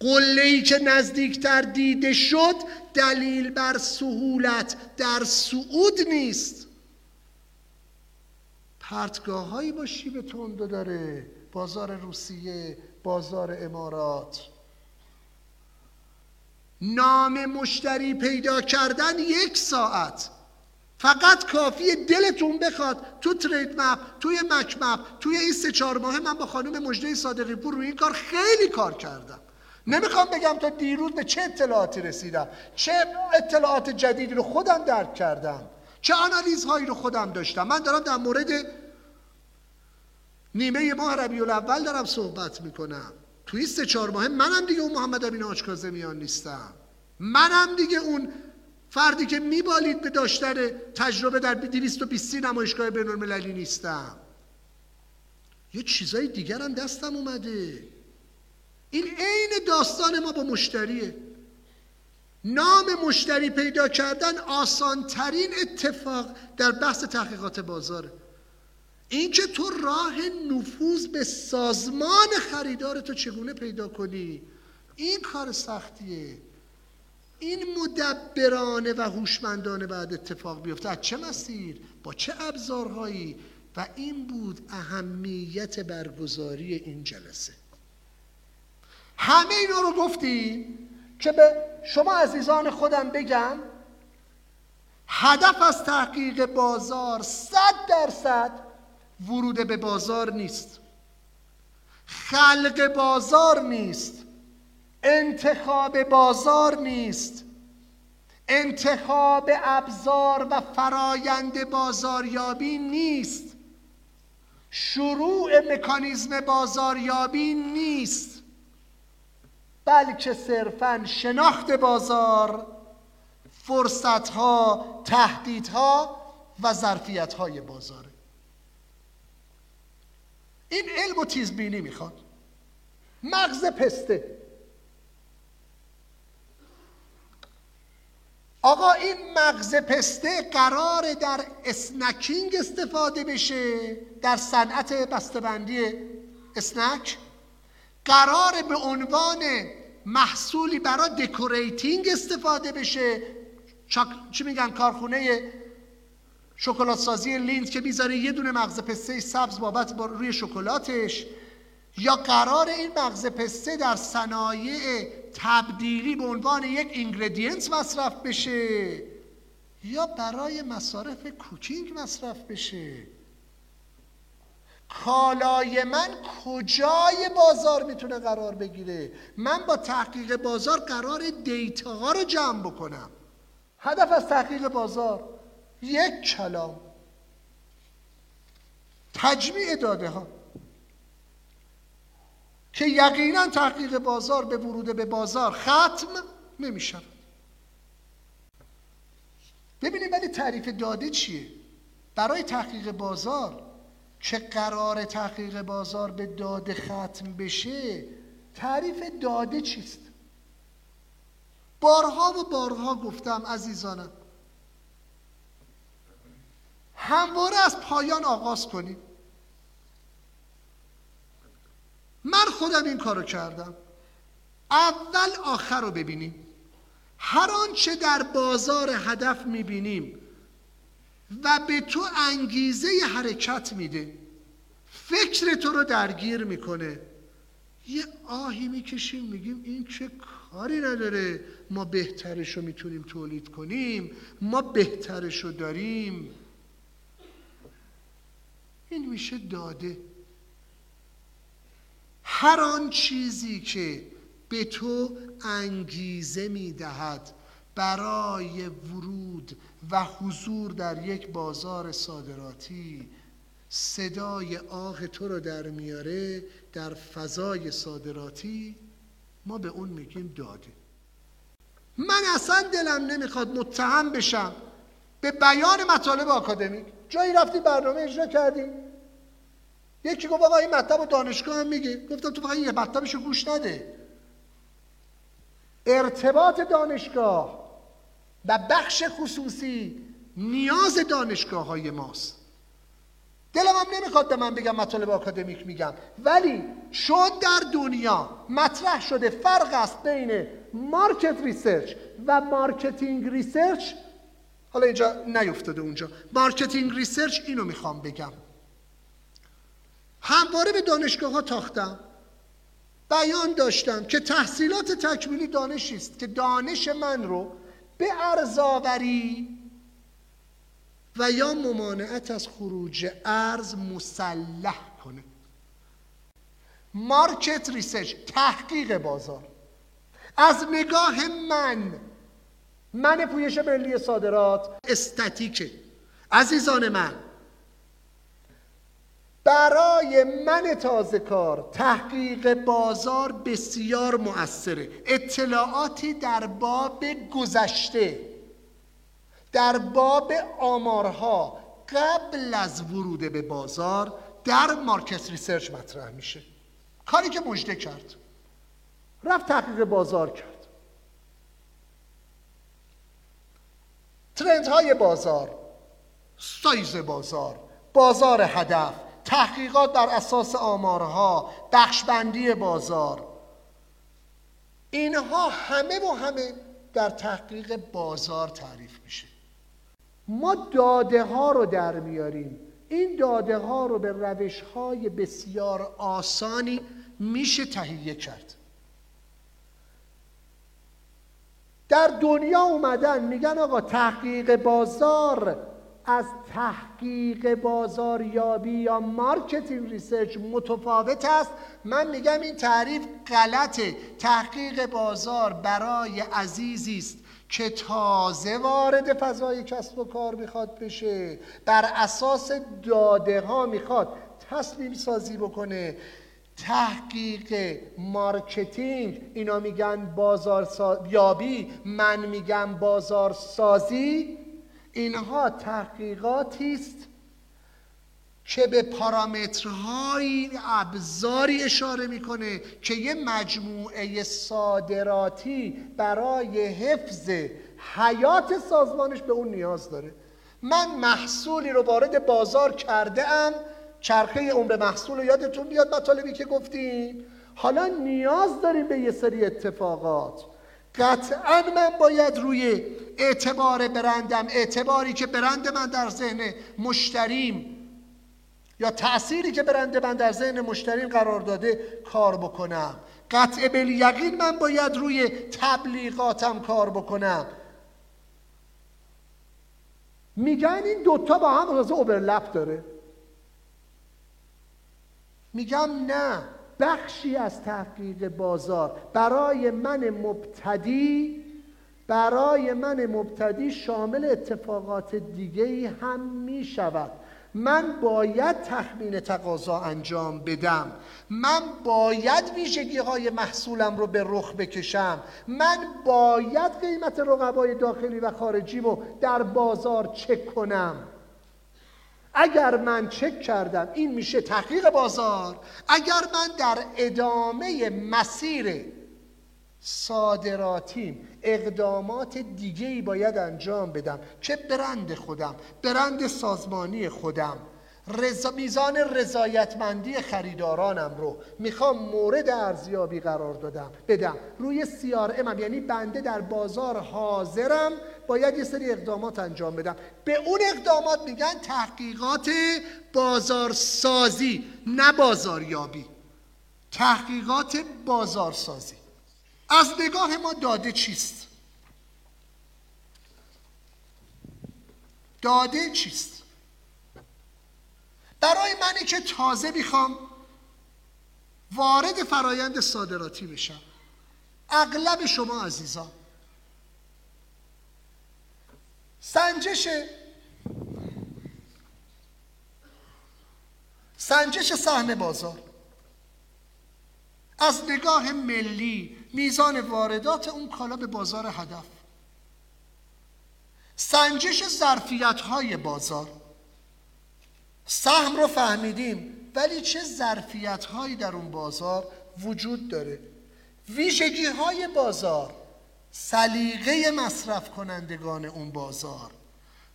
قله ای که نزدیکتر دیده شد دلیل بر سهولت در صعود نیست. پرتگاه هایی با شیب تندو داره بازار روسیه بازار امارات. نام مشتری پیدا کردن یک ساعت. فقط کافیه دلتون بخواد تو ترید مپ توی مک مپ توی این سه چهار ماه من با خانم مجده صادقی پور روی این کار خیلی کار کردم. نمی‌خوام بگم تا دیروز به چه اطلاعاتی رسیدم. چه اطلاعات جدیدی رو خودم درک کردم. چه آنالیز هایی رو خودم داشتم. من دارم در مورد نیمه ماه ربیع الاول دارم صحبت می‌کنم. توی سه چهار ماه منم دیگه اون محمد امین میان نیستم. منم دیگه اون فردی که میبالید به داشتن تجربه در 220 نمایشگاه بین المللی نیستم. یه چیزای دیگر هم دستم اومده. این عین داستان ما با مشتریه. نام مشتری پیدا کردن آسانترین اتفاق در بحث تحقیقات بازاره. اینکه تو راه نفوذ به سازمان خریدار تو چگونه پیدا کنی این کار سختیه. این مدبرانه و هوشمندانه بعد اتفاق بیفته. از چه مسیر؟ با چه ابزارهایی؟ و این بود اهمیت برگزاری این جلسه. همه اینا رو گفتیم که به شما عزیزان خودم بگم هدف از تحقیق بازار صد درصد ورود به بازار نیست. خلق بازار نیست. انتخاب بازار نیست. انتخاب ابزار و فرایند بازاریابی نیست. شروع مکانیزم بازاریابی نیست. بلکه صرفا شناخت بازار فرصتها تهدیدها و ظرفیتهای بازاره این علم و تیزبینی می‌خواد. مغز پسته. آقا این مغز پسته قرار در اسنکینگ استفاده بشه در صنعت بسته‌بندی اسنک. قرار به عنوان محصولی برای decorating استفاده بشه. چی میگن کارخونه شکلات سازی Lindt که می‌ذاره یه دونه مغز پسته سبز بابت با روی شکلاتش. یا قرار این مغز پسته در صنایع تبدیلی به عنوان یک ingredients مصرف بشه. یا برای مصارف کوکینگ مصرف بشه. کالای من کجای بازار می‌تونه قرار بگیره؟ من با تحقیق بازار قرار دیتا ها رو جمع بکنم. هدف از تحقیق بازار یک کلام. تجمیع داده ها. که یقینا تحقیق بازار به ورود به بازار ختم نمی شود ببینید ولی تعریف داده چیه؟ برای تحقیق بازار که قرار تحقیق بازار به داده ختم بشه تعریف داده چیست؟ بارها و بارها گفتم عزیزانم. همواره از پایان آغاز کنیم. من خودم این کارو کردم. اول آخر رو ببینیم. هر آنچه در بازار هدف می‌بینیم و به تو انگیزه حرکت میده. فکر تو رو درگیر می‌کنه. یه آهی می‌کشیم میگیم این چه کاری نداره؟ ما بهترش رو می‌تونیم تولید کنیم. ما بهترش رو داریم. این میشه داده. هر آن چیزی که به تو انگیزه می‌دهد برای ورود و حضور در یک بازار صادراتی صدای آه تو رو در میاره در فضای صادراتی ما به اون میگیم داده من اصلا دلم نمی‌خواد متهم بشم. به بیان مطالب آکادمیک. جایی رفتی برنامه اجرا کردیم یکی گفت آقا این مطلب دانشگاه هم میگه. گفتم تو فقط یه مطلبش رو گوش نده. ارتباط دانشگاه و بخش خصوصی نیاز دانشگاه های ماست. دلم هم نمی‌خواد به من بگم مطالب آکادمیک میگم ولی چون در دنیا مطرح شده فرق است بین market research و marketing research. حالا اینجا نیفتاده اونجا. marketing research اینو می‌خوام بگم. همواره به دانشگاه ها تاختم. بیان داشتم که تحصیلات تکمیلی دانشی است که دانش من رو به ارزاوری و یا ممانعت از خروج ارز مسلح کنه. market research تحقیق بازار. از نگاه من من پویش ملی صادرات استاتیکه عزیزان من برای من تازه کار تحقیق بازار بسیار مؤثره. اطلاعاتی در باب گذشته در باب آمارها قبل از ورود به بازار در market research مطرح میشه. کاری که مجده کرد. رفت تحقیق بازار کرد. ترندهای بازار سایز بازار بازار هدف تحقیقات بر اساس آمارها بخشبندی بازار. اینها همه و همه در تحقیق بازار تعریف میشه. ما داده ها رو در میاریم. این داده ها رو به روش های بسیار آسانی میشه تهیه کرد. در دنیا اومدن میگن آقا تحقیق بازار از تحقیق بازاریابی یا marketing research متفاوت است. من میگم این تعریف غلطه. تحقیق بازار برای عزیزی است که تازه وارد فضای کسب و کار می‌خواد بشه. بر اساس داده ها می‌خواد تصمیم سازی بکنه. تحقیق marketing اینا میگن بازار یابی من میگم بازار سازی اینها تحقیقاتی است که به پارامترهای ابزاری اشاره می‌کنه که یه مجموعه صادراتی برای حفظ حیات سازمانش به اون نیاز داره. من محصولی رو وارد بازار کرده ام چرخه عمر محصول رو یادتون بیاد مطالبی که گفتیم حالا نیاز داریم به یه سری اتفاقات. قطعا من باید روی اعتبار برندم اعتباری که برند من در ذهن مشتریم یا تأثیری که برند من در ذهن مشتریم قرار داده کار بکنم. قطع یقین من باید روی تبلیغاتم کار بکنم. میگن این دوتا با هم رازه اوبرلپ داره. میگم نه. بخشی از تحقیق بازار. برای من مبتدی برای من مبتدی شامل اتفاقات دیگه هم می شود من باید تخمین تقاضا انجام بدم. من باید ویژگی های محصولم رو به رخ بکشم. من باید قیمت رقبای داخلی و خارجی رو در بازار چک کنم. اگر من چک کردم این میشه تحقیق بازار. اگر من در ادامه مسیر صادراتیم اقدامات دیگه ای باید انجام بدم که برند خودم برند سازمانی خودم رضا میزان رضایتمندی خریدارانم رو می‌خوام مورد ارزیابی قرار دادم بدم. روی سیار امم یعنی بنده در بازار حاضرم باید یه سری اقدامات انجام بدم. به اون اقدامات میگن تحقیقات بازارسازی نه بازاریابی. تحقیقات بازارسازی. از نگاه ما داده چیست؟ داده چیست؟ برای منی که تازه می‌خوام وارد فرایند صادراتی بشم. اغلب شما عزیزان سنجش سنجش سهم بازار. از نگاه ملی میزان واردات اون کالا به بازار هدف. سنجش ظرفیت های بازار. سهم رو فهمیدیم ولی چه ظرفیت هایی در اون بازار وجود داره؟ ویژگی های بازار. سلیقه مصرف کنندگان اون بازار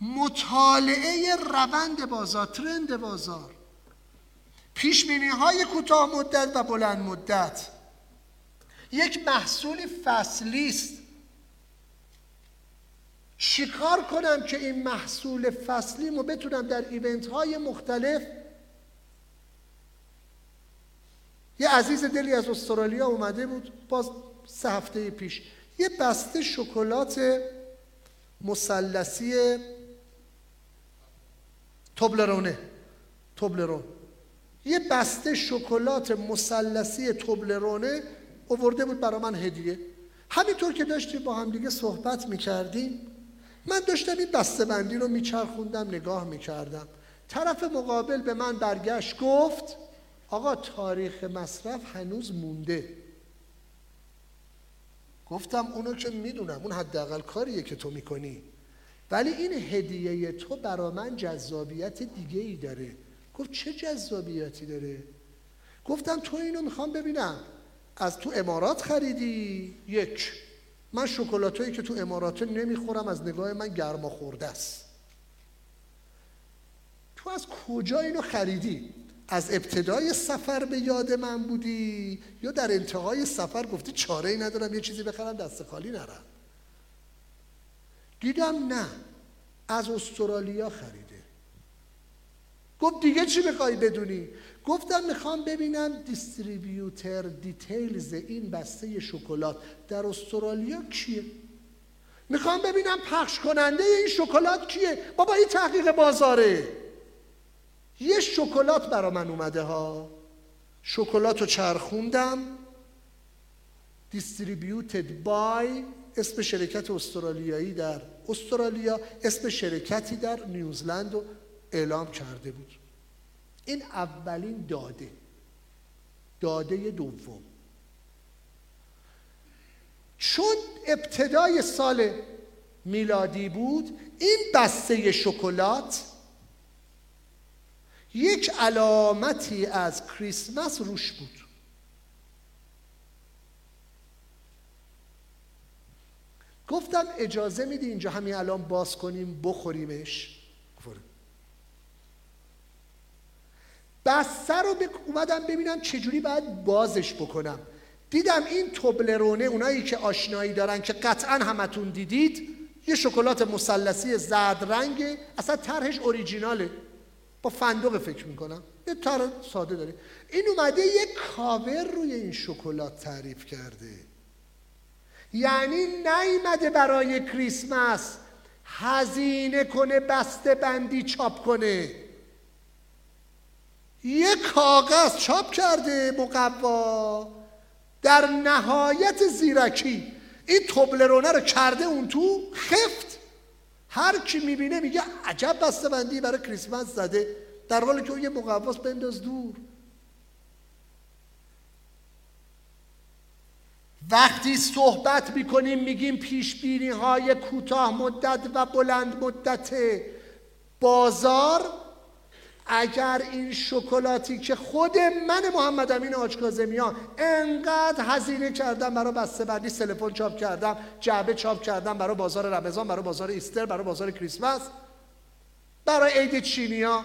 مطالعه روند بازار ترند بازار پیشبینی های کوتاه مدت و بلند مدت. یک محصول فصلی است. شکار کنم که این محصول فصلی رو بتونم در ایونت های مختلف؟ یه عزیز دلی از استرالیا اومده بود باز سه هفته پیش یه بسته شکلات مثلثی توبلرونه. توبلرون. یه بسته شکلات مثلثی توبلرونه اوورده بود برا من هدیه. همینطور که داشتیم با هم دیگه صحبت می‌کردیم من داشتم این بسته بندی رو میچرخوندم نگاه می‌کردم. طرف مقابل به من برگشت گفت آقا تاریخ مصرف هنوز مونده. گفتم اونو که می‌دونم اون حداقل کاریه که تو می‌کنی. ولی این هدیه تو برا من جذابیت دیگه ای داره. گفت چه جذابیتی داره؟ گفتم تو اینو می‌خوام ببینم. از تو امارات خریدی؟ یک. من شکلاتایی که تو امارات نمی‌خورم از نگاه من گرما خورده است. تو از کجا اینو خریدی؟ از ابتدای سفر به یاد من بودی؟ یا در انتهای سفر گفتی چاره ای ندارم یه چیزی بخرم دست خالی نرم؟ دیدم نه از استرالیا خریده. گفت دیگه چی می‌خوای بدونی؟ گفتم می‌خوام ببینم distributor details این بسته شکلات در استرالیا کیه. می‌خوام ببینم پخش کننده این شکلات کیه. بابا این تحقیق بازاره. یه شکلات برا من اومده ها. شکلات رو چرخوندم. distributed by اسم شرکت استرالیایی در استرالیا اسم شرکتی در نیوزلند رو اعلام کرده بود. این اولین داده. داده دوم. چون ابتدای سال میلادی بود این بسته شکلات یک علامتی از کریسمس روش بود. گفتم اجازه میدی اینجا همین الان باز کنیم بخوریمش. بسته رو اومدم ببینم چجوری باید بازش بکنم. دیدم این توبلرونه اونایی که آشنایی دارن که قطعا همتون دیدید یه شکلات مثلثی زرد رنگه اصلا طرحش اوریجیناله با فندق فکر می‌کنم. یه طرح ساده داره. این اومده یه کاور روی این شکلات تعریف کرده. یعنی نیمده برای کریسمس هزینه کنه بسته بندی چاپ کنه. یه کاغذ چاپ کرده مقوا. در نهایت زیرکی. این توبلرونه رو کرده اون تو خفت. هر کی می‌بینه میگه عجب بسته بندی برای کریسمس زده. در حالی که اون یه مقواس بنداز دور. وقتی صحبت می‌کنیم میگیم پیش های کوتاه مدت و بلند مدت. بازار اگر این شکلاتی که خود من محمد امین آجکازمیان انقدر هزینه کردم برای بسته بندی تلفن چاپ کردم جعبه چاپ کردم برای بازار رمضان برای بازار ایستر برای بازار کریسمس برای عید چینیا.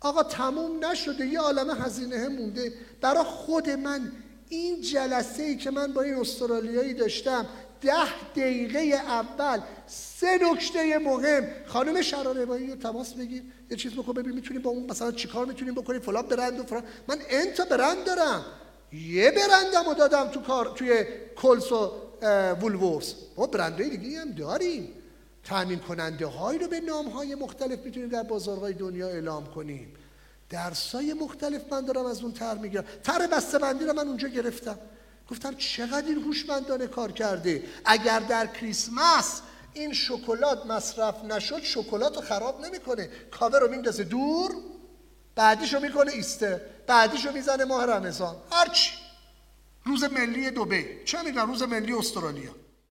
آقا تموم نشده. یه عالم هزینه مونده. برای خود من این جلسه ای که من با این استرالیایی داشتم ده دقیقه اول سه نکته مهم. خانم شراربایی رو تماس بگیر. یه چیز بکن ببین می‌تونیم با اون مثلا چیکار می‌تونیم بکنیم فلان برند و فلان. من انتا برند دارم. یه برندم رو دادم تو کار توی کلس و وولورس ما برندهای دیگه هم داریم. تامین کننده هایی رو به نام های مختلف می‌تونیم در بازارهای دنیا اعلام کنیم. درسای مختلف من دارم از اون تر می‌گیرم. تر بسته بندی رو من اونجا گرفتم. گفتم چقدر این هوشمندانه کار کرده؟ اگر در کریسمس این شکلات مصرف نشد شکلات رو خراب نمی‌کنه. کاور رو میندازه دور بعدیش رو می‌کنه ایسته بعدیش رو می‌زنه ماه رمضان. هرچی. روز ملی دوبه. چه میگن روز ملی استرالیا.